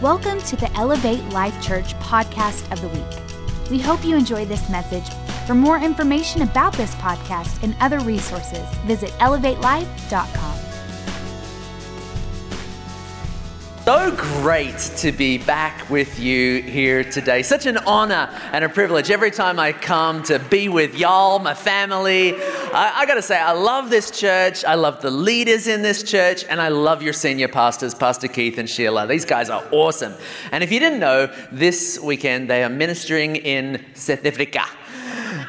Welcome to the Elevate Life Church podcast of the week. We hope you enjoy this message. For more information about this podcast and other resources, visit elevatelife.com. So great to be back with you here today. Such an honor and a privilege every time I come to be with y'all, my family. I, I, gotta say, I love this church. I love the leaders in this church, and I love your senior pastors, Pastor Keith and Sheila. These guys are awesome. And if you didn't know, this weekend they are ministering in South Africa.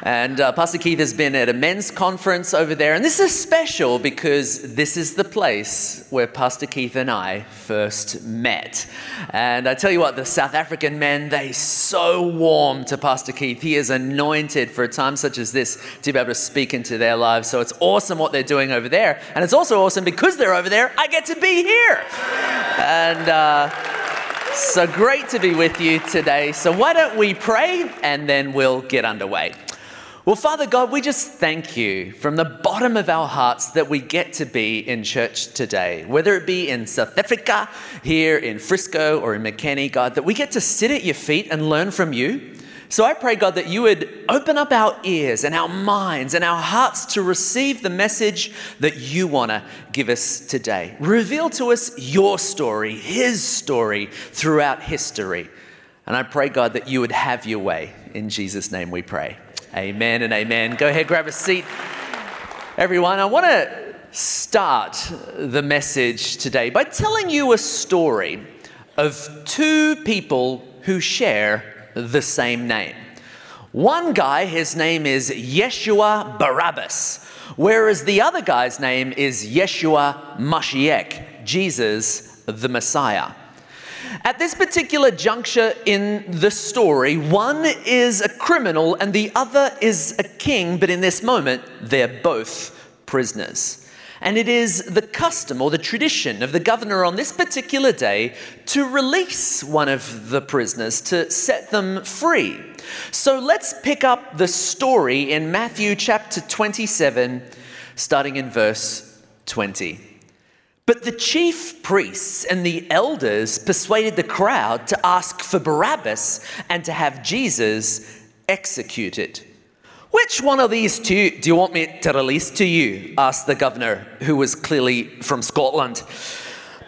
And uh, Pastor Keith has been at a men's conference over there. And this is special because this is the place where Pastor Keith and I first met. And I tell you what, the South African men, they so warm to Pastor Keith. He is anointed for a time such as this to be able to speak into their lives. So it's awesome what they're doing over there. And it's also awesome because they're over there, I get to be here. And, uh, so great to be with you today. So, why don't we pray and then we'll get underway? Well, Father God, we just thank you from the bottom of our hearts that we get to be in church today, whether it be in South Africa, here in Frisco, or in McKinney, God, that we get to sit at your feet and learn from you. So I pray, God, that you would open up our ears and our minds and our hearts to receive the message that you want to give us today. Reveal to us your story, his story throughout history. And I pray, God, that you would have your way. In Jesus' name we pray. Amen and amen. Go ahead, grab a seat. Everyone, I want to start the message today by telling you a story of two people who share the same name. One guy, his name is Yeshua Barabbas, whereas the other guy's name is Yeshua Mashiach, Jesus the Messiah. At this particular juncture in the story, one is a criminal and the other is a king, but in this moment, they're both prisoners. And it is the custom or the tradition of the governor on this particular day to release one of the prisoners, to set them free. So let's pick up the story in Matthew chapter 27, starting in verse 20. But the chief priests and the elders persuaded the crowd to ask for Barabbas and to have Jesus executed. Which one of these two do you want me to release to you? asked the governor, who was clearly from Scotland.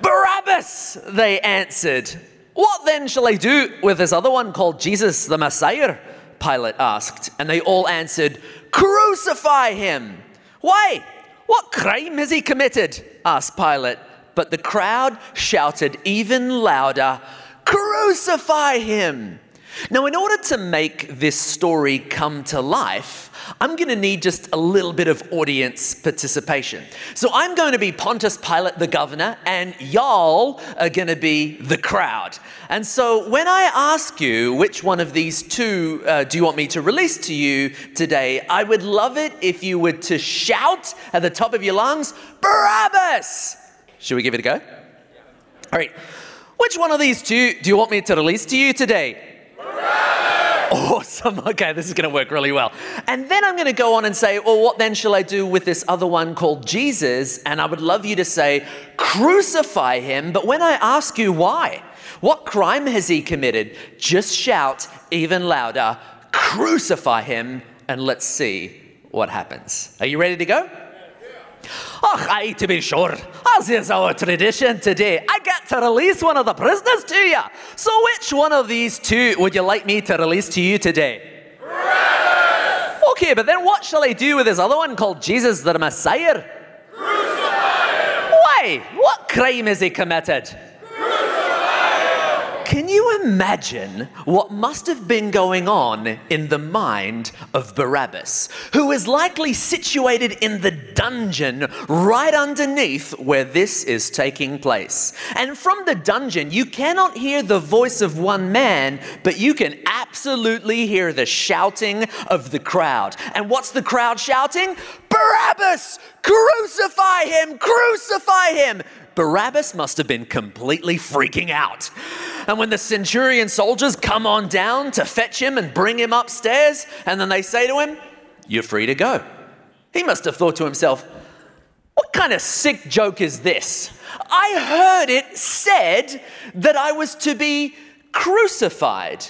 Barabbas, they answered. What then shall I do with this other one called Jesus the Messiah? Pilate asked. And they all answered, Crucify him. Why? What crime has he committed? asked Pilate. But the crowd shouted even louder, Crucify him! Now, in order to make this story come to life, I'm going to need just a little bit of audience participation. So I'm going to be Pontius Pilate, the governor, and y'all are going to be the crowd. And so when I ask you which one of these two uh, do you want me to release to you today, I would love it if you were to shout at the top of your lungs, Barabbas! Should we give it a go? All right. Which one of these two do you want me to release to you today? Awesome. Okay, this is going to work really well. And then I'm going to go on and say, well, what then shall I do with this other one called Jesus? And I would love you to say, crucify him. But when I ask you why, what crime has he committed? Just shout even louder, crucify him, and let's see what happens. Are you ready to go? Oh, aye, to be sure. As is our tradition today, I get to release one of the prisoners to you. So, which one of these two would you like me to release to you today? Okay, but then what shall I do with this other one called Jesus the Messiah? Why? What crime has he committed? Can you imagine what must have been going on in the mind of Barabbas, who is likely situated in the dungeon right underneath where this is taking place? And from the dungeon, you cannot hear the voice of one man, but you can absolutely hear the shouting of the crowd. And what's the crowd shouting? Barabbas! Crucify him! Crucify him! Barabbas must have been completely freaking out. And when the centurion soldiers come on down to fetch him and bring him upstairs, and then they say to him, You're free to go. He must have thought to himself, What kind of sick joke is this? I heard it said that I was to be crucified,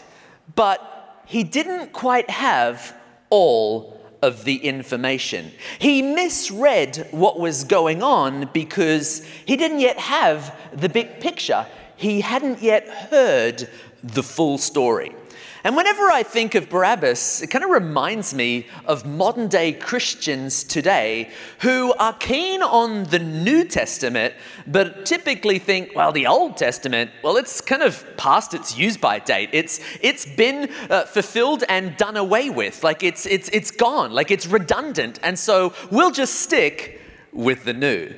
but he didn't quite have all of the information. He misread what was going on because he didn't yet have the big picture. He hadn't yet heard the full story. And whenever I think of Barabbas, it kind of reminds me of modern day Christians today who are keen on the New Testament, but typically think, well, the Old Testament, well, it's kind of past its use by date. It's, it's been uh, fulfilled and done away with. Like it's, it's, it's gone, like it's redundant. And so we'll just stick with the new.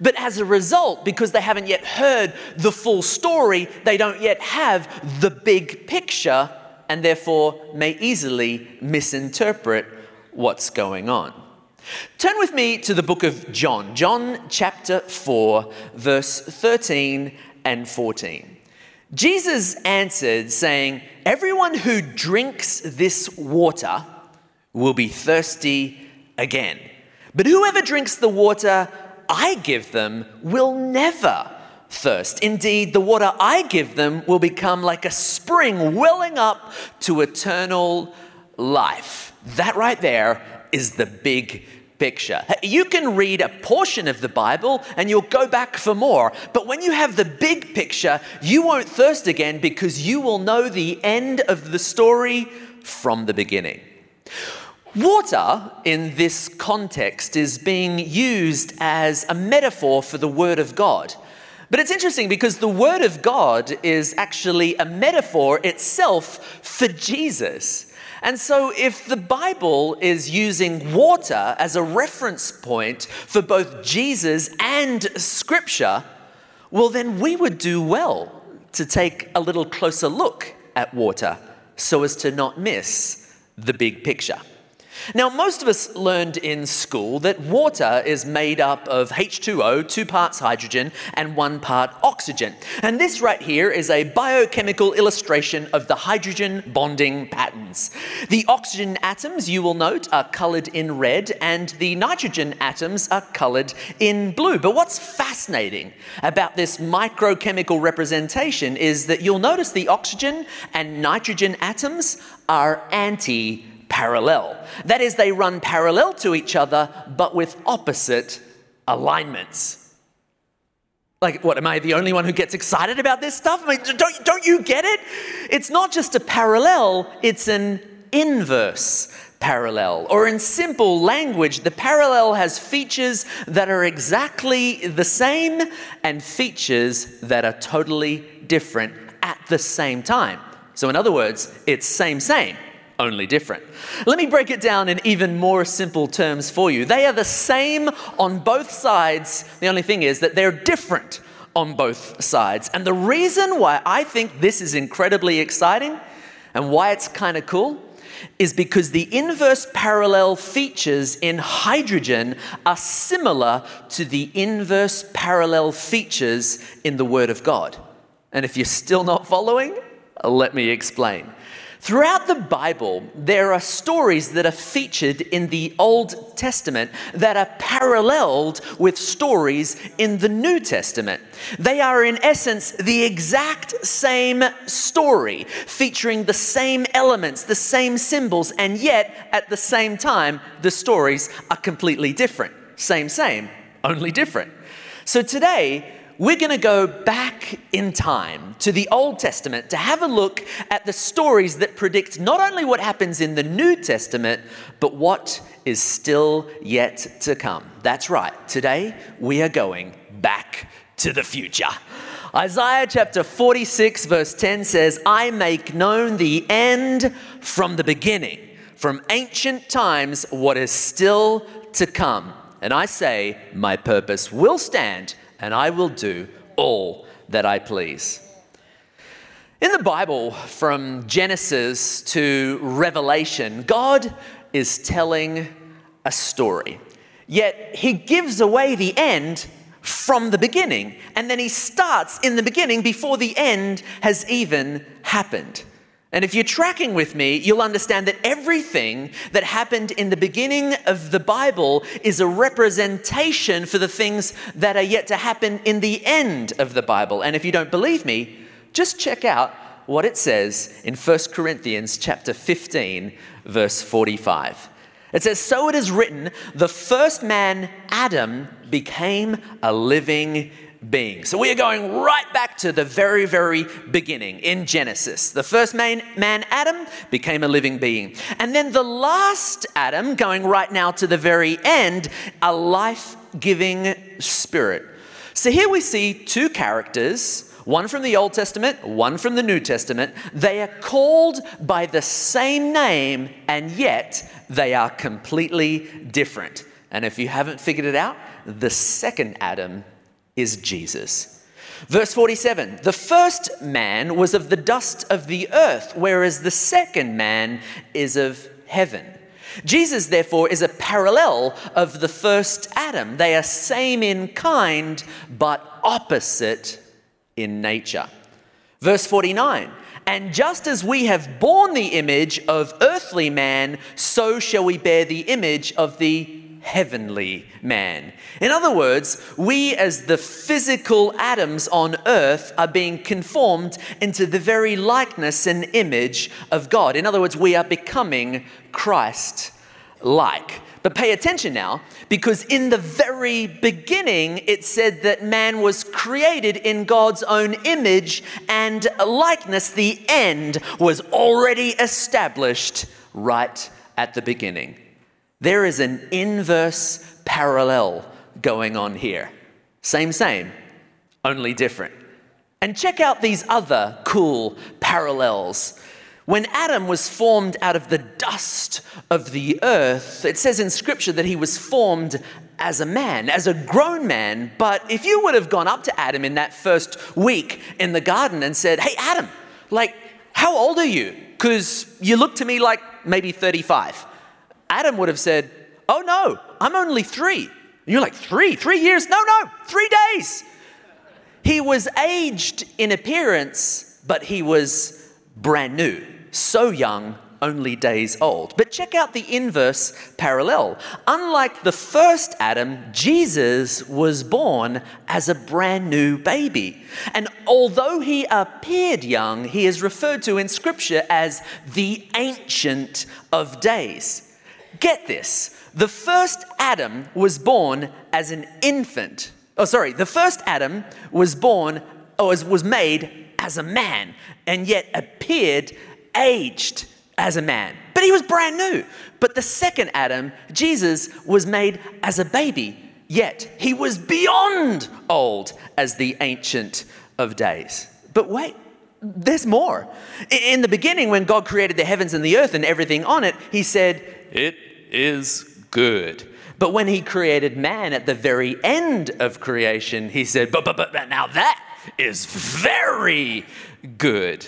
But as a result, because they haven't yet heard the full story, they don't yet have the big picture and therefore may easily misinterpret what's going on. Turn with me to the book of John, John chapter 4, verse 13 and 14. Jesus answered, saying, Everyone who drinks this water will be thirsty again. But whoever drinks the water I give them will never thirst. Indeed, the water I give them will become like a spring welling up to eternal life. That right there is the big picture. You can read a portion of the Bible and you'll go back for more. But when you have the big picture, you won't thirst again because you will know the end of the story from the beginning. Water in this context is being used as a metaphor for the Word of God. But it's interesting because the Word of God is actually a metaphor itself for Jesus. And so, if the Bible is using water as a reference point for both Jesus and Scripture, well, then we would do well to take a little closer look at water so as to not miss the big picture. Now, most of us learned in school that water is made up of H2O, two parts hydrogen, and one part oxygen. And this right here is a biochemical illustration of the hydrogen bonding patterns. The oxygen atoms, you will note, are colored in red, and the nitrogen atoms are colored in blue. But what's fascinating about this microchemical representation is that you'll notice the oxygen and nitrogen atoms are anti parallel. That is, they run parallel to each other, but with opposite alignments. Like, what, am I the only one who gets excited about this stuff? I mean, don't, don't you get it? It's not just a parallel, it's an inverse parallel. Or in simple language, the parallel has features that are exactly the same and features that are totally different at the same time. So, in other words, it's same, same only different. Let me break it down in even more simple terms for you. They are the same on both sides. The only thing is that they're different on both sides. And the reason why I think this is incredibly exciting and why it's kind of cool is because the inverse parallel features in hydrogen are similar to the inverse parallel features in the Word of God. And if you're still not following, let me explain. Throughout the Bible, there are stories that are featured in the Old Testament that are paralleled with stories in the New Testament. They are, in essence, the exact same story, featuring the same elements, the same symbols, and yet, at the same time, the stories are completely different. Same, same, only different. So today, we're going to go back in time to the Old Testament to have a look at the stories that predict not only what happens in the New Testament, but what is still yet to come. That's right, today we are going back to the future. Isaiah chapter 46, verse 10 says, I make known the end from the beginning, from ancient times, what is still to come. And I say, My purpose will stand and I will do all that I please. In the Bible, from Genesis to Revelation, God is telling a story. Yet he gives away the end from the beginning, and then he starts in the beginning before the end has even happened. And if you're tracking with me, you'll understand that everything that happened in the beginning of the Bible is a representation for the things that are yet to happen in the end of the Bible. And if you don't believe me, just check out what it says in 1 Corinthians chapter 15 verse 45. It says, So it is written, the first man, Adam, became a living being. So we are going right back to the very, very beginning in Genesis. The first man, man, Adam, became a living being. And then the last Adam, going right now to the very end, a life giving spirit. So here we see two characters one from the Old Testament, one from the New Testament. They are called by the same name, and yet they are completely different. And if you haven't figured it out, the second Adam is Jesus. Verse 47 The first man was of the dust of the earth, whereas the second man is of heaven. Jesus, therefore, is a parallel of the first Adam. They are same in kind, but opposite in nature. Verse 49 And just as we have borne the image of earthly man, so shall we bear the image of the heavenly man. In other words, we as the physical atoms on earth are being conformed into the very likeness and image of God. In other words, we are becoming Christ like. But pay attention now, because in the very beginning, it said that man was created in God's own image and likeness. The end was already established right at the beginning. There is an inverse parallel going on here. Same, same, only different. And check out these other cool parallels. When Adam was formed out of the dust of the earth, it says in scripture that he was formed as a man, as a grown man. But if you would have gone up to Adam in that first week in the garden and said, Hey, Adam, like, how old are you? Because you look to me like maybe 35. Adam would have said, Oh no, I'm only three. And you're like, Three? Three years? No, no, three days. He was aged in appearance, but he was brand new so young, only days old. But check out the inverse parallel. Unlike the first Adam, Jesus was born as a brand new baby. And although he appeared young, he is referred to in Scripture as the Ancient of Days. Get this the first Adam was born as an infant. Oh, sorry, the first Adam was born, or was, was made as a man, and yet appeared aged as a man, but he was brand new. But the second Adam, Jesus, was made as a baby, yet he was beyond old as the Ancient of Days. But wait, there's more. In the beginning, when God created the heavens and the earth and everything on it, he said, It is good. But when he created man at the very end of creation, he said, But, but, but now that is very good.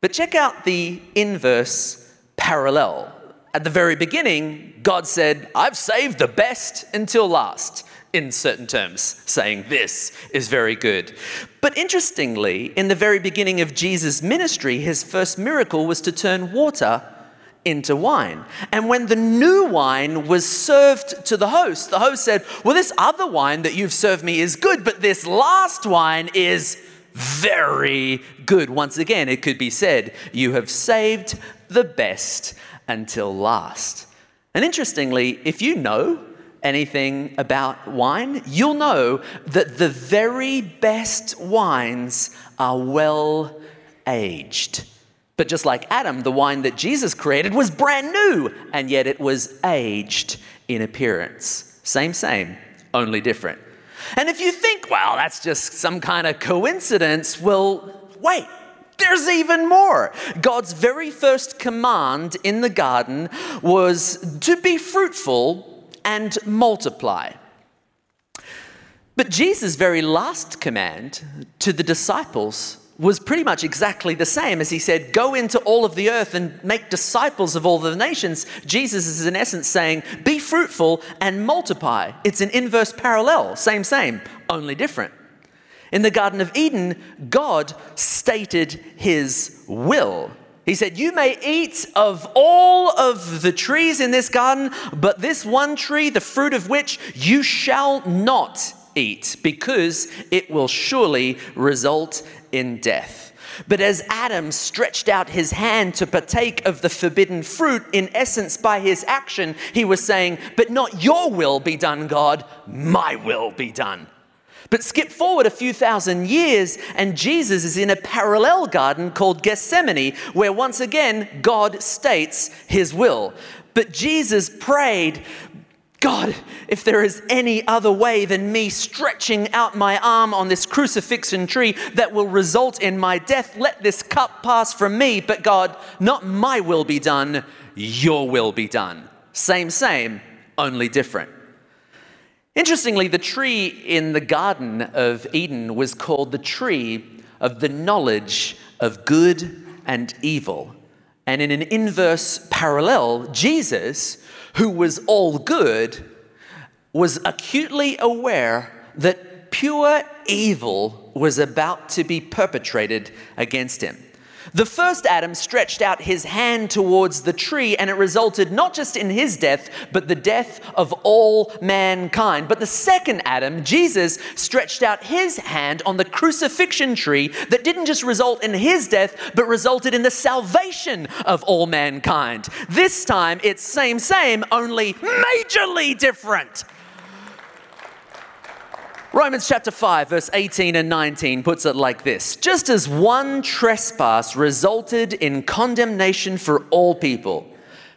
But check out the inverse parallel. At the very beginning, God said, I've saved the best until last, in certain terms, saying this is very good. But interestingly, in the very beginning of Jesus' ministry, his first miracle was to turn water into wine. And when the new wine was served to the host, the host said, Well, this other wine that you've served me is good, but this last wine is very good. Once again, it could be said, You have saved the best until last. And interestingly, if you know anything about wine, you'll know that the very best wines are well aged. But just like Adam, the wine that Jesus created was brand new, and yet it was aged in appearance. Same, same, only different. And if you think, well, that's just some kind of coincidence, well, wait, there's even more. God's very first command in the garden was to be fruitful and multiply. But Jesus' very last command to the disciples was pretty much exactly the same as he said, Go into all of the earth and make disciples of all the nations. Jesus is, in essence, saying, Be fruitful and multiply. It's an inverse parallel, same, same, only different. In the Garden of Eden, God stated his will. He said, You may eat of all of the trees in this garden, but this one tree, the fruit of which you shall not eat, because it will surely result in death. But as Adam stretched out his hand to partake of the forbidden fruit, in essence, by his action, he was saying, But not your will be done, God, my will be done. But skip forward a few thousand years, and Jesus is in a parallel garden called Gethsemane, where once again God states his will. But Jesus prayed, God, if there is any other way than me stretching out my arm on this crucifixion tree that will result in my death, let this cup pass from me. But God, not my will be done, your will be done. Same, same, only different. Interestingly, the tree in the Garden of Eden was called the tree of the knowledge of good and evil. And in an inverse parallel, Jesus who was all good, was acutely aware that pure evil was about to be perpetrated against him. The first Adam stretched out his hand towards the tree, and it resulted not just in his death, but the death of all mankind. But the second Adam, Jesus, stretched out his hand on the crucifixion tree that didn't just result in his death, but resulted in the salvation of all mankind. This time it's same, same, only majorly different. Romans chapter 5, verse 18 and 19 puts it like this Just as one trespass resulted in condemnation for all people,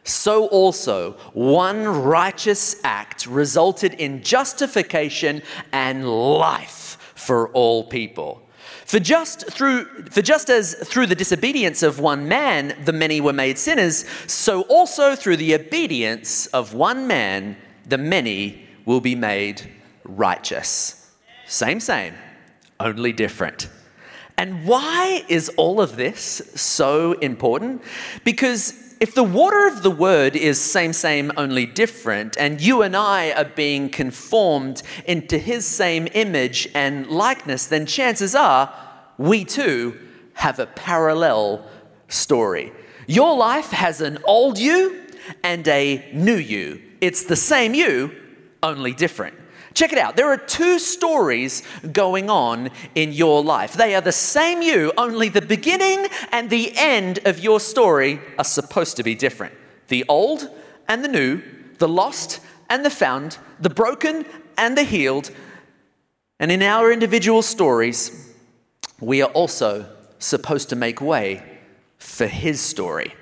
so also one righteous act resulted in justification and life for all people. For just through for just as through the disobedience of one man the many were made sinners, so also through the obedience of one man the many will be made righteous. Same, same, only different. And why is all of this so important? Because if the water of the word is same, same, only different, and you and I are being conformed into his same image and likeness, then chances are we too have a parallel story. Your life has an old you and a new you. It's the same you, only different. Check it out. There are two stories going on in your life. They are the same you, only the beginning and the end of your story are supposed to be different. The old and the new, the lost and the found, the broken and the healed. And in our individual stories, we are also supposed to make way for his story.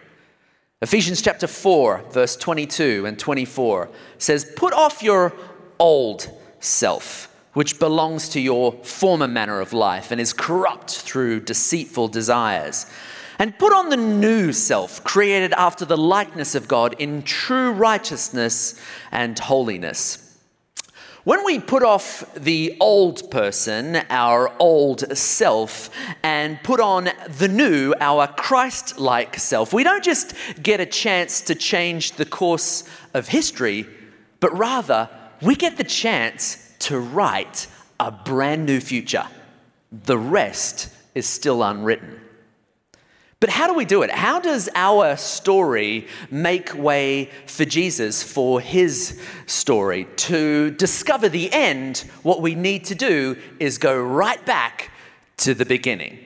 Ephesians chapter 4, verse 22 and 24 says, Put off your old self, which belongs to your former manner of life and is corrupt through deceitful desires. And put on the new self, created after the likeness of God in true righteousness and holiness. When we put off the old person, our old self, and put on the new, our Christ like self, we don't just get a chance to change the course of history, but rather we get the chance to write a brand new future. The rest is still unwritten. But how do we do it? How does our story make way for Jesus, for his story? To discover the end, what we need to do is go right back to the beginning.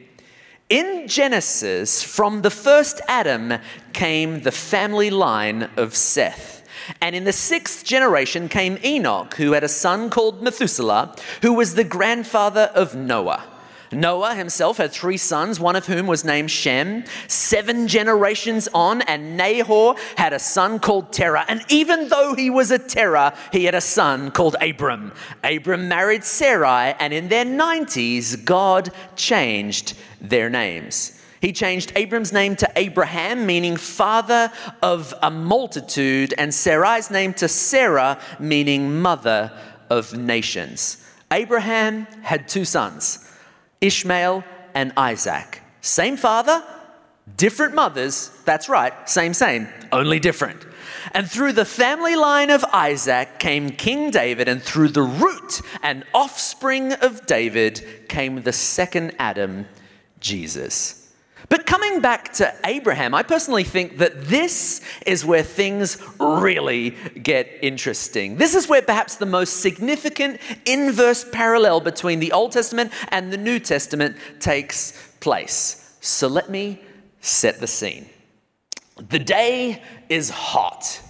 In Genesis, from the first Adam came the family line of Seth. And in the sixth generation came Enoch, who had a son called Methuselah, who was the grandfather of Noah. Noah himself had three sons, one of whom was named Shem. Seven generations on, and Nahor had a son called Terah. And even though he was a Terah, he had a son called Abram. Abram married Sarai, and in their 90s, God changed their names. He changed Abram's name to Abraham, meaning father of a multitude, and Sarai's name to Sarah, meaning mother of nations. Abraham had two sons, Ishmael and Isaac. Same father, different mothers. That's right, same, same, only different. And through the family line of Isaac came King David, and through the root and offspring of David came the second Adam, Jesus. But coming back to Abraham, I personally think that this is where things really get interesting. This is where perhaps the most significant inverse parallel between the Old Testament and the New Testament takes place. So let me set the scene. The day is hot,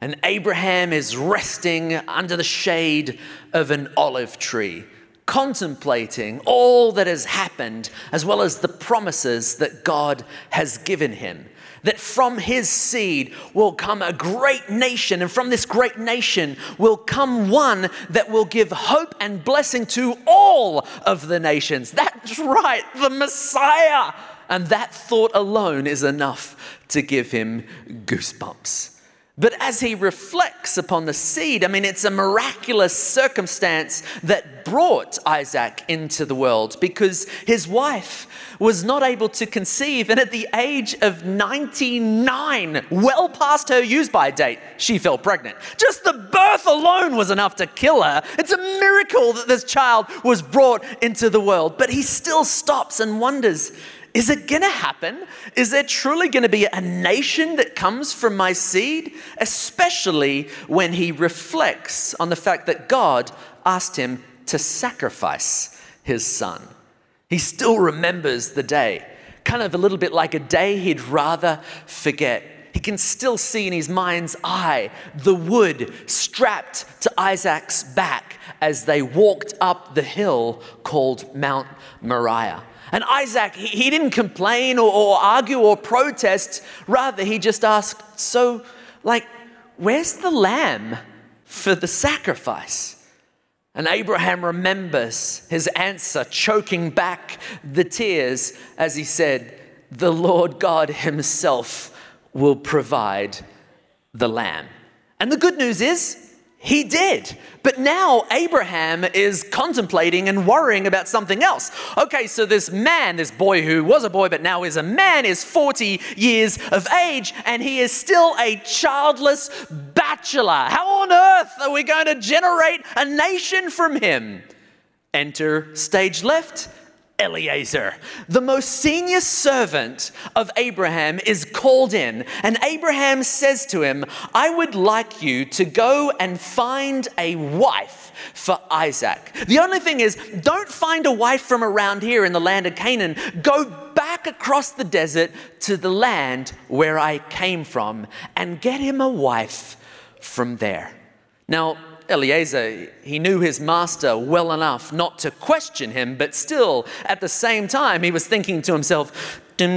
and Abraham is resting under the shade of an olive tree contemplating all that has happened, as well as the promises that God has given him. That from his seed will come a great nation, and from this great nation will come one that will give hope and blessing to all of the nations. That's right, the Messiah. And that thought alone is enough to give him goosebumps. But as he reflects upon the seed, I mean, it's a miraculous circumstance that brought Isaac into the world because his wife was not able to conceive. And at the age of 99, well past her use by date, she fell pregnant. Just the birth alone was enough to kill her. It's a miracle that this child was brought into the world. But he still stops and wonders is it going to happen? Is there truly going to be a nation that comes from my seed? Especially when he reflects on the fact that God asked him to sacrifice his son. He still remembers the day, kind of a little bit like a day he'd rather forget. He can still see in his mind's eye the wood strapped to Isaac's back as they walked up the hill called Mount Moriah. And Isaac, he, he didn't complain or, or argue or protest. Rather, he just asked, So, like, where's the lamb for the sacrifice? And Abraham remembers his answer, choking back the tears as he said, The Lord God Himself will provide the lamb. And the good news is, he did. But now Abraham is contemplating and worrying about something else. Okay, so this man, this boy who was a boy but now is a man, is 40 years of age and he is still a childless bachelor. How on earth are we going to generate a nation from him? Enter stage left Eliezer, the most senior servant of Abraham, is called in, and Abraham says to him, I would like you to go and find a wife for Isaac. The only thing is, don't find a wife from around here in the land of Canaan. Go back across the desert to the land where I came from and get him a wife from there. Now, Eliezer, he knew his master well enough not to question him, but still, at the same time, he was thinking to himself, under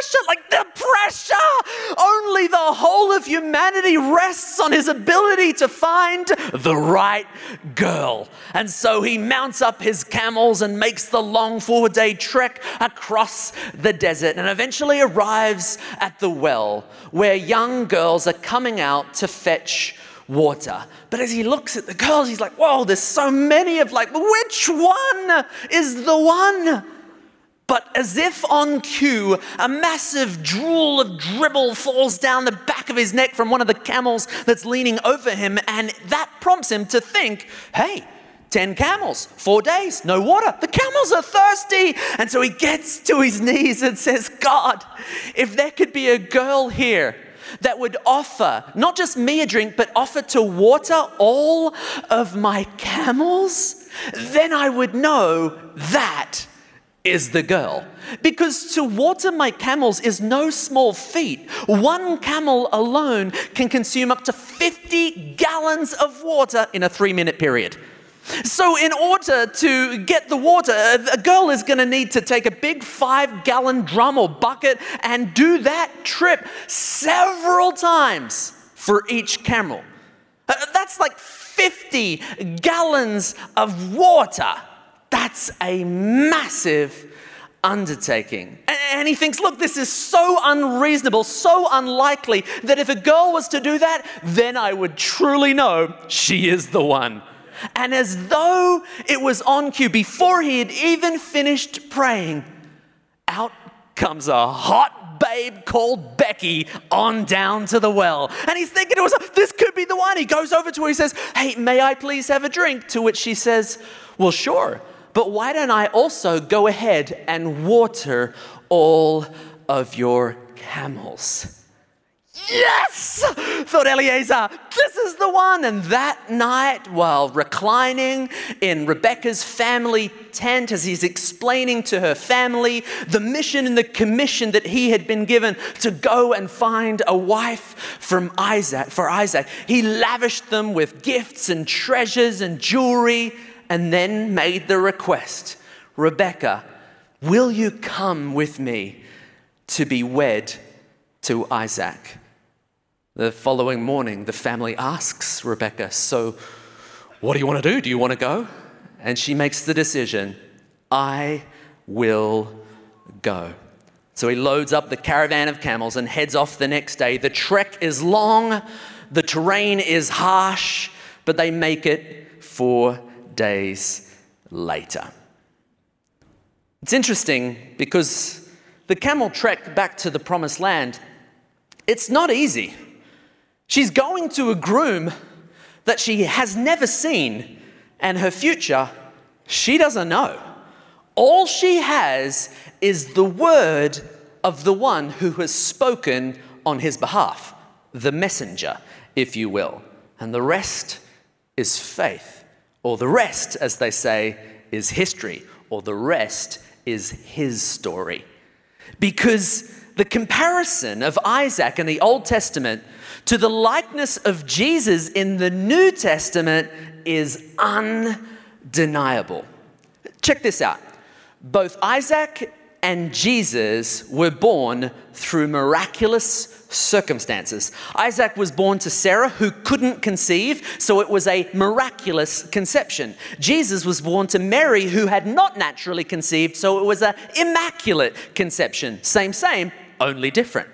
pressure, like the pressure. Only the whole of humanity rests on his ability to find the right girl. And so he mounts up his camels and makes the long four day trek across the desert and eventually arrives at the well where young girls are coming out to fetch water. But as he looks at the girls, he's like, whoa, there's so many of like, which one is the one? But as if on cue, a massive drool of dribble falls down the back of his neck from one of the camels that's leaning over him, and that prompts him to think, hey, 10 camels, four days, no water. The camels are thirsty. And so he gets to his knees and says, God, if there could be a girl here that would offer not just me a drink, but offer to water all of my camels, then I would know that is the girl. Because to water my camels is no small feat. One camel alone can consume up to 50 gallons of water in a three minute period. So, in order to get the water, a girl is going to need to take a big five gallon drum or bucket and do that trip several times for each camel. Uh, that's like 50 gallons of water. That's a massive undertaking. And he thinks, look, this is so unreasonable, so unlikely that if a girl was to do that, then I would truly know she is the one. And as though it was on cue, before he had even finished praying, out comes a hot babe called Becky on down to the well. And he's thinking it was, this could be the one. He goes over to her, he says, Hey, may I please have a drink? To which she says, Well, sure. but why don't I also go ahead and water all of your camels? Yes! thought Eliezer, this is the one. And that night, while reclining in Rebecca's family tent, as he's explaining to her family the mission and the commission that he had been given to go and find a wife from Isaac, for Isaac, he lavished them with gifts and treasures and jewelry and then made the request Rebecca, will you come with me to be wed to Isaac? The following morning, the family asks Rebecca, So, what do you want to do? Do you want to go? And she makes the decision I will go. So he loads up the caravan of camels and heads off the next day. The trek is long, the terrain is harsh, but they make it four days later. It's interesting because the camel trek back to the promised land, it's not easy. She's going to a groom that she has never seen, and her future she doesn't know. All she has is the word of the one who has spoken on his behalf, the messenger, if you will. And the rest is faith, or the rest, as they say, is history, or the rest is his story. Because the comparison of Isaac in the Old Testament to the likeness of Jesus in the New Testament is undeniable. Check this out. Both Isaac and Jesus were born through miraculous circumstances. Isaac was born to Sarah, who couldn't conceive, so it was a miraculous conception. Jesus was born to Mary, who had not naturally conceived, so it was an immaculate conception. Same, same, only different.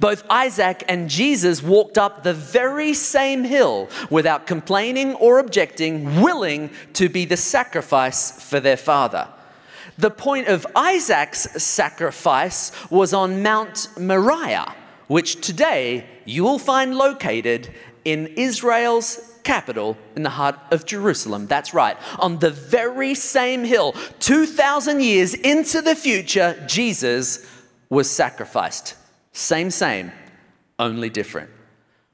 Both Isaac and Jesus walked up the very same hill without complaining or objecting, willing to be the sacrifice for their father. The point of Isaac's sacrifice was on Mount Moriah, which today you will find located in Israel's capital in the heart of Jerusalem. That's right. On the very same hill, 2,000 years into the future, Jesus was sacrificed. Same, same, only different.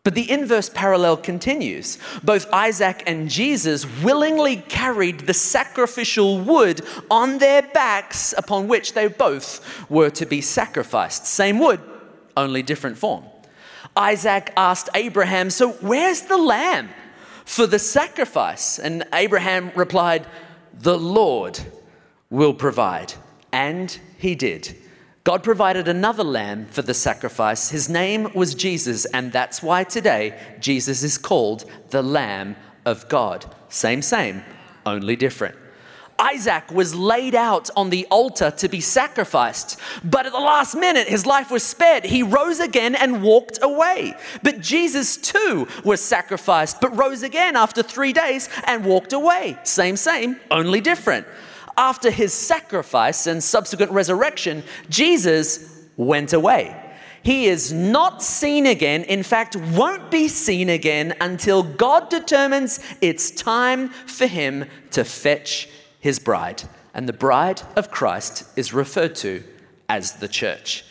But the inverse parallel continues. Both Isaac and Jesus willingly carried the sacrificial wood on their backs upon which they both were to be sacrificed. Same wood, only different form. Isaac asked Abraham, So where's the lamb for the sacrifice? And Abraham replied, The Lord will provide. And he did. God provided another lamb for the sacrifice. His name was Jesus, and that's why today Jesus is called the Lamb of God. Same, same, only different. Isaac was laid out on the altar to be sacrificed, but at the last minute his life was spared. He rose again and walked away. But Jesus too was sacrificed, but rose again after three days and walked away. Same, same, only different after his sacrifice and subsequent resurrection, Jesus went away. He is not seen again, in fact, won't be seen again until God determines it's time for him to fetch his bride. And the bride of Christ is referred to as the church.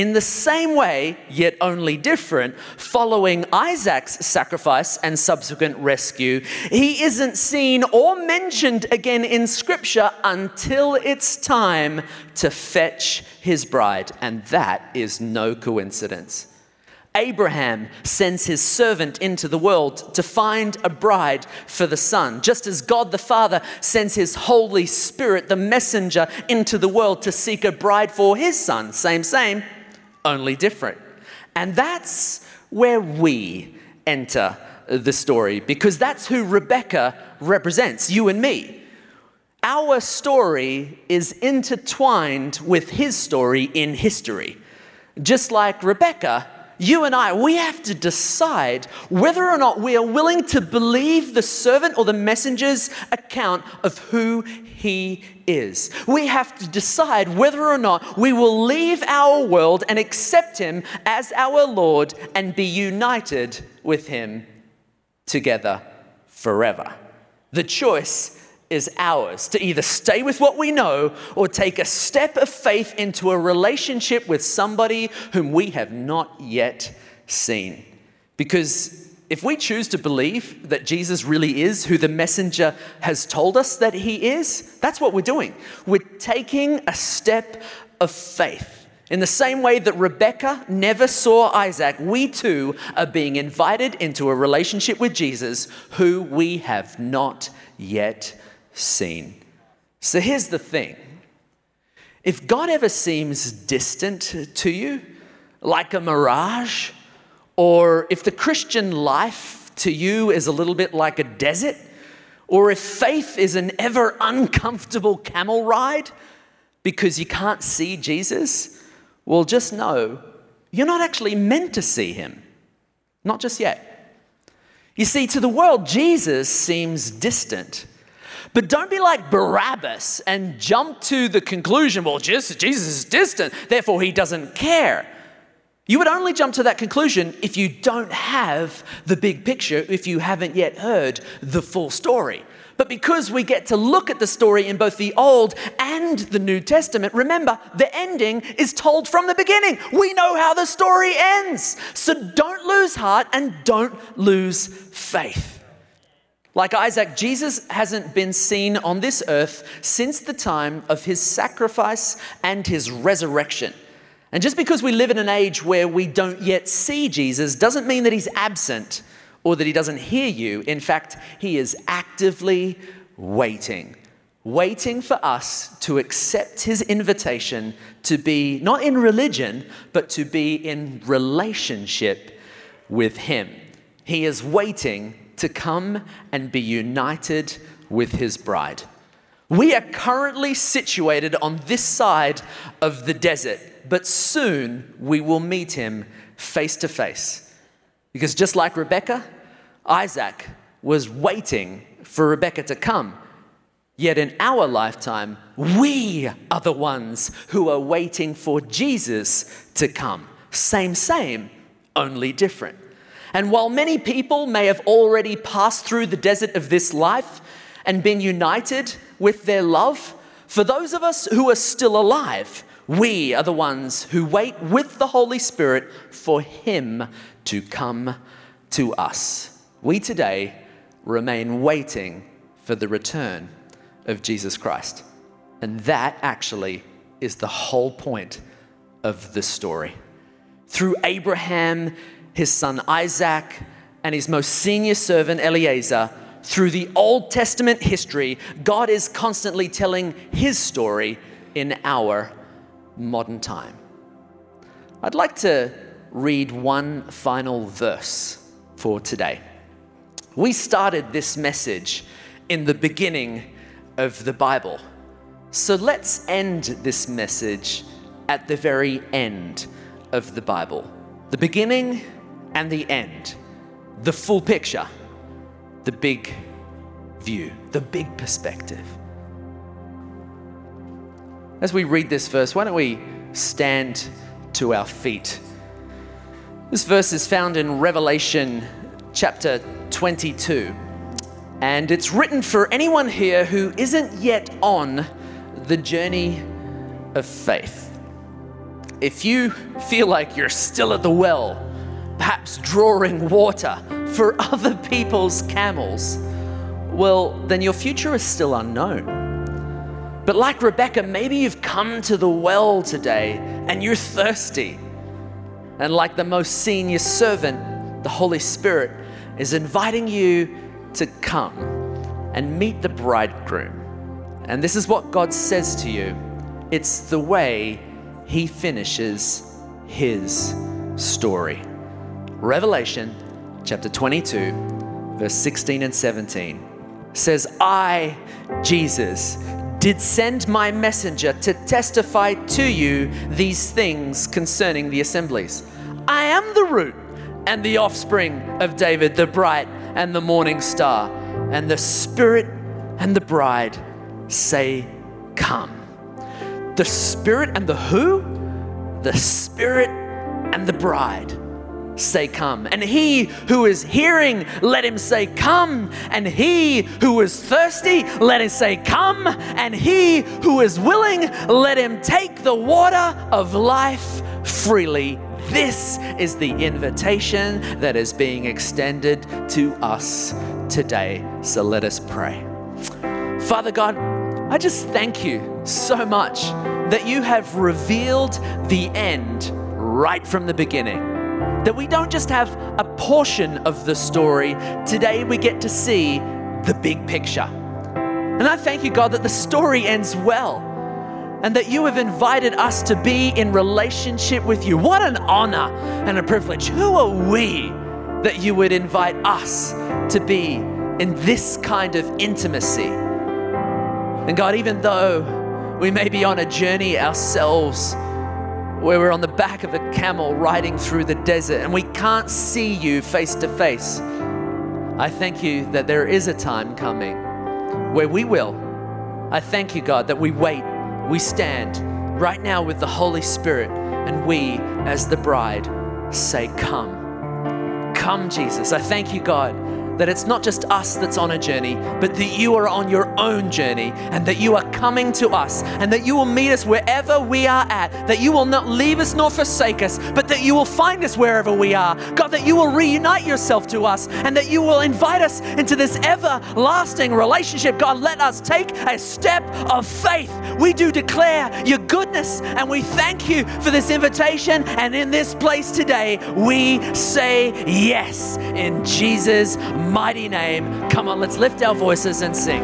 In the same way, yet only different, following Isaac's sacrifice and subsequent rescue, he isn't seen or mentioned again in Scripture until it's time to fetch his bride. And that is no coincidence. Abraham sends his servant into the world to find a bride for the son, just as God the Father sends his Holy Spirit, the messenger, into the world to seek a bride for his son. Same, same only different. And that's where we enter the story because that's who Rebecca represents, you and me. Our story is intertwined with his story in history. Just like Rebecca, you and I, we have to decide whether or not we are willing to believe the servant or the messenger's account of who he is. We have to decide whether or not we will leave our world and accept him as our Lord and be united with him together forever. The choice is ours to either stay with what we know or take a step of faith into a relationship with somebody whom we have not yet seen. Because if we choose to believe that Jesus really is who the messenger has told us that he is, that's what we're doing. We're taking a step of faith. In the same way that Rebecca never saw Isaac, we too are being invited into a relationship with Jesus who we have not yet seen. So here's the thing if God ever seems distant to you, like a mirage, or if the Christian life to you is a little bit like a desert, or if faith is an ever uncomfortable camel ride because you can't see Jesus, well, just know you're not actually meant to see him. Not just yet. You see, to the world, Jesus seems distant. But don't be like Barabbas and jump to the conclusion, well, Jesus is distant, therefore he doesn't care. You would only jump to that conclusion if you don't have the big picture, if you haven't yet heard the full story. But because we get to look at the story in both the Old and the New Testament, remember, the ending is told from the beginning. We know how the story ends. So don't lose heart and don't lose faith. Like Isaac, Jesus hasn't been seen on this earth since the time of his sacrifice and his resurrection. And just because we live in an age where we don't yet see Jesus doesn't mean that he's absent or that he doesn't hear you. In fact, he is actively waiting, waiting for us to accept his invitation to be not in religion, but to be in relationship with him. He is waiting to come and be united with his bride. We are currently situated on this side of the desert, but soon we will meet him face to face. Because just like Rebecca, Isaac was waiting for Rebecca to come. Yet in our lifetime, we are the ones who are waiting for Jesus to come. Same, same, only different. And while many people may have already passed through the desert of this life and been united with their love, for those of us who are still alive, we are the ones who wait with the Holy Spirit for Him to come to us. We today remain waiting for the return of Jesus Christ. And that actually is the whole point of the story. Through Abraham, his son Isaac, and his most senior servant Eliezer, through the Old Testament history, God is constantly telling his story in our modern time. I'd like to read one final verse for today. We started this message in the beginning of the Bible. So let's end this message at the very end of the Bible. The beginning and the end, the full picture, the big view, the big perspective. As we read this verse, why don't we stand to our feet? This verse is found in Revelation chapter 22, and it's written for anyone here who isn't yet on the journey of faith. If you feel like you're still at the well, perhaps drawing water for other people's camels, well, then your future is still unknown. But like Rebecca, maybe you've come to the well today and you're thirsty. And like the most senior servant, the Holy Spirit is inviting you to come and meet the bridegroom. And this is what God says to you it's the way He finishes His story. Revelation chapter 22, verse 16 and 17 says, I, Jesus, did send my messenger to testify to you these things concerning the assemblies. I am the root and the offspring of David, the bright and the morning star. And the Spirit and the bride say, Come. The Spirit and the who? The Spirit and the bride say, Come. And he who is hearing, let him say, Come. And he who is thirsty, let him say, Come. And he who is willing, let him take the water of life freely. This is the invitation that is being extended to us today. So let us pray. Father God, I just thank you so much that you have revealed the end right from the beginning. That we don't just have a portion of the story, today we get to see the big picture. And I thank you, God, that the story ends well and that you have invited us to be in relationship with you. What an honor and a privilege. Who are we that you would invite us to be in this kind of intimacy? And God, even though we may be on a journey ourselves, where we're on the back of a camel riding through the desert and we can't see you face to face, I thank you that there is a time coming where we will. I thank you, God, that we wait, we stand right now with the Holy Spirit, and we, as the bride, say, Come. Come, Jesus. I thank you, God that it's not just us that's on a journey, but that you are on your own journey and that you are coming to us and that you will meet us wherever we are at, that you will not leave us nor forsake us, but that you will find us wherever we are. God, that you will reunite yourself to us and that you will invite us into this everlasting relationship. God, let us take a step of faith. We do declare your goodness and we thank you for this invitation. And in this place today, we say yes in Jesus' mighty name. Come on, let's lift our voices and sing.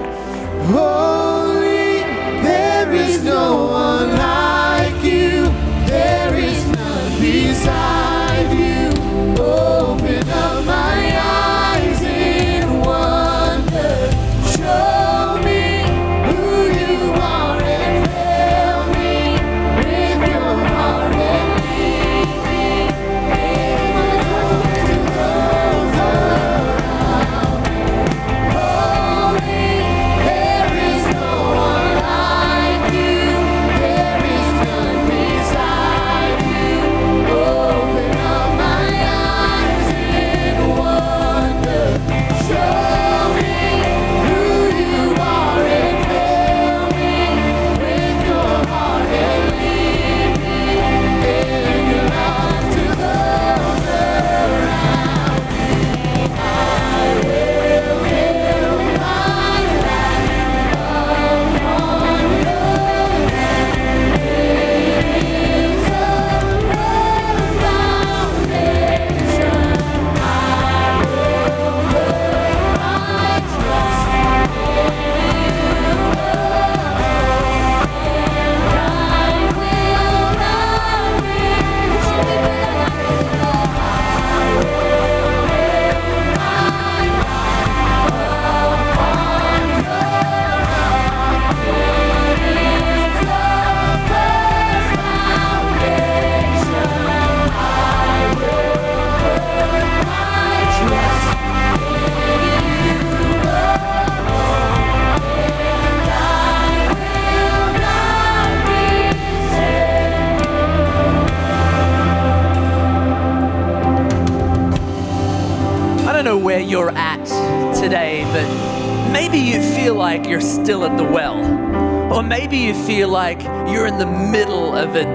Holy, there is no one like you. There is none beside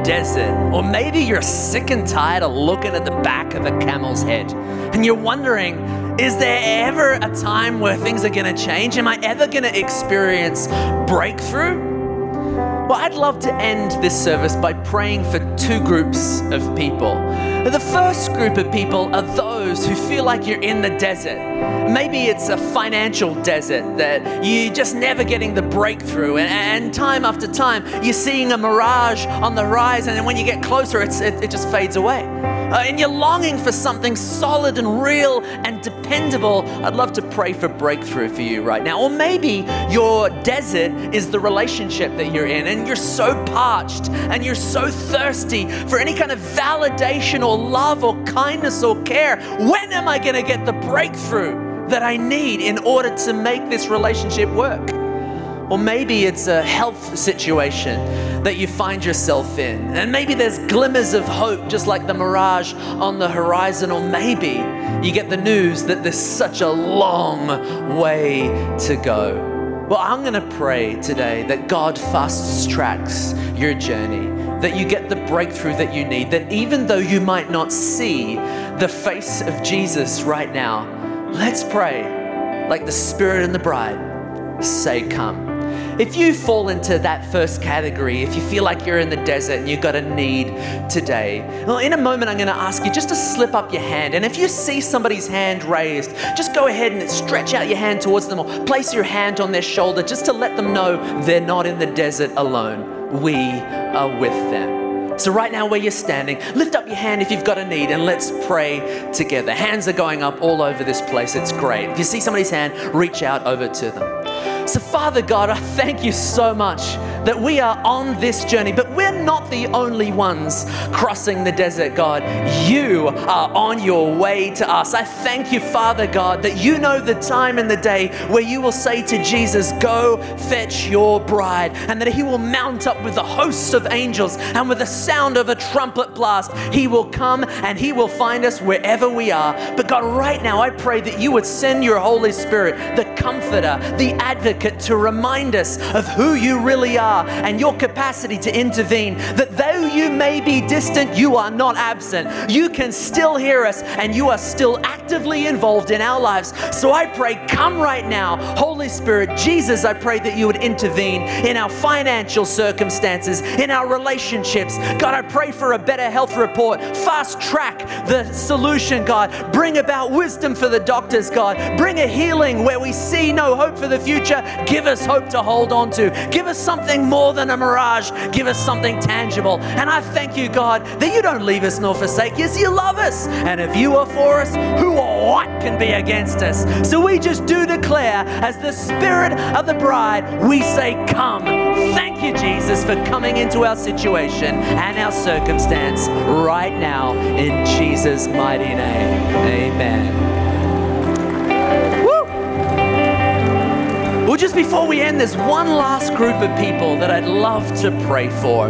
desert. Or maybe you're sick and tired of looking at the back of a camel's head. And you're wondering, is there ever a time where things are going to change? Am I ever going to experience breakthrough? Well, I'd love to end this service by praying for two groups of people. The first group of people are those who feel like you're in the desert. Maybe it's a financial desert that you're just never getting the breakthrough, and, and time after time you're seeing a mirage on the rise, and when you get closer, it, it just fades away. Uh, and you're longing for something solid and real and dependable, I'd love to pray for breakthrough for you right now. Or maybe your desert is the relationship that you're in, and you're so parched and you're so thirsty for any kind of validation or love or kindness or care. When am I going to get the breakthrough that I need in order to make this relationship work? Or maybe it's a health situation that you find yourself in. And maybe there's glimmers of hope, just like the mirage on the horizon. Or maybe you get the news that there's such a long way to go. Well, I'm going to pray today that God fast tracks your journey, that you get the breakthrough that you need, that even though you might not see the face of Jesus right now, let's pray like the Spirit and the bride say, Come. If you fall into that first category, if you feel like you're in the desert and you've got a need today, well, in a moment I'm going to ask you just to slip up your hand. And if you see somebody's hand raised, just go ahead and stretch out your hand towards them or place your hand on their shoulder just to let them know they're not in the desert alone. We are with them. So, right now, where you're standing, lift up your hand if you've got a need and let's pray together. Hands are going up all over this place. It's great. If you see somebody's hand, reach out over to them. So, Father God, I thank you so much that we are on this journey, but we're not the only ones crossing the desert, God. You are on your way to us. I thank you, Father God, that you know the time and the day where you will say to Jesus, Go fetch your bride, and that he will mount up with the hosts of angels and with the sound of a trumpet blast. He will come and he will find us wherever we are. But God, right now, I pray that you would send your Holy Spirit, the comforter, the advocate, to remind us of who you really are and your capacity to intervene. That though you may be distant, you are not absent. You can still hear us and you are still actively involved in our lives. So I pray, come right now. Holy Spirit, Jesus, I pray that you would intervene in our financial circumstances, in our relationships. God, I pray for a better health report. Fast track the solution, God. Bring about wisdom for the doctors, God. Bring a healing where we see no hope for the future. Give us hope to hold on to. Give us something more than a mirage. Give us something tangible. And I thank you, God, that you don't leave us nor forsake us. You love us. And if you are for us, who or what can be against us? So we just do declare, as the spirit of the bride, we say, Come. Thank you, Jesus, for coming into our situation and our circumstance right now in Jesus' mighty name. Amen. Just before we end, there's one last group of people that I'd love to pray for,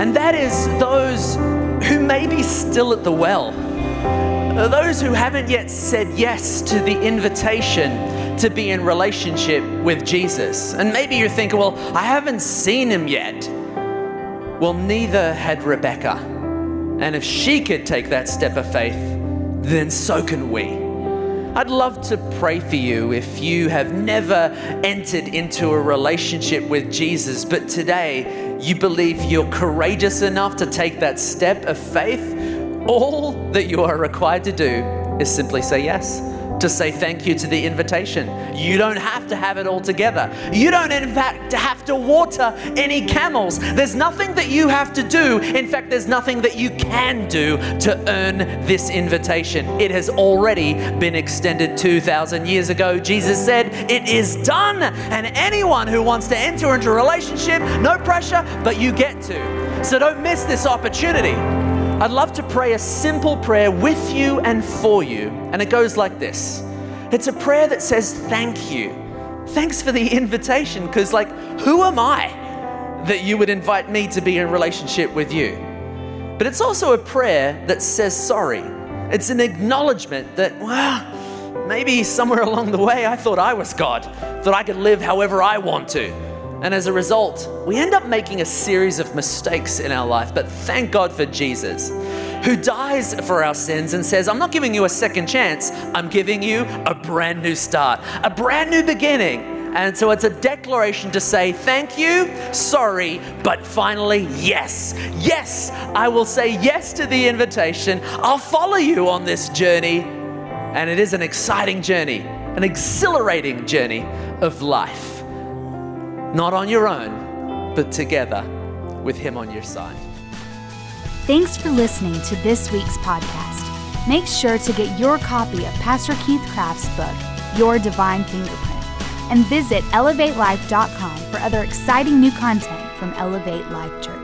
and that is those who may be still at the well. Uh, those who haven't yet said yes to the invitation to be in relationship with Jesus. And maybe you're thinking, well, I haven't seen him yet. Well, neither had Rebecca. And if she could take that step of faith, then so can we. I'd love to pray for you if you have never entered into a relationship with Jesus, but today you believe you're courageous enough to take that step of faith. All that you are required to do is simply say yes to say thank you to the invitation. You don't have to have it all together. You don't, in fact, have to water any camels. There's nothing that you have to do. In fact, there's nothing that you can do to earn this invitation. It has already been extended 2,000 years ago. Jesus said, It is done. And anyone who wants to enter into a relationship, no pressure, but you get to. So don't miss this opportunity. I'd love to pray a simple prayer with you and for you. And it goes like this it's a prayer that says, Thank you. Thanks for the invitation, because, like, who am I that you would invite me to be in relationship with you? But it's also a prayer that says sorry. It's an acknowledgement that, well, maybe somewhere along the way I thought I was God, that I could live however I want to. And as a result, we end up making a series of mistakes in our life. But thank God for Jesus, who dies for our sins and says, I'm not giving you a second chance, I'm giving you a brand new start, a brand new beginning. And so it's a declaration to say, thank you, sorry, but finally, yes. Yes, I will say yes to the invitation. I'll follow you on this journey. And it is an exciting journey, an exhilarating journey of life not on your own, but together with Him on your side. Thanks for listening to this week's podcast. Make sure to get your copy of Pastor Keith Craft's book, Your Divine Fingerprint, and visit elevatelife.com for other exciting new content from Elevate Life Church.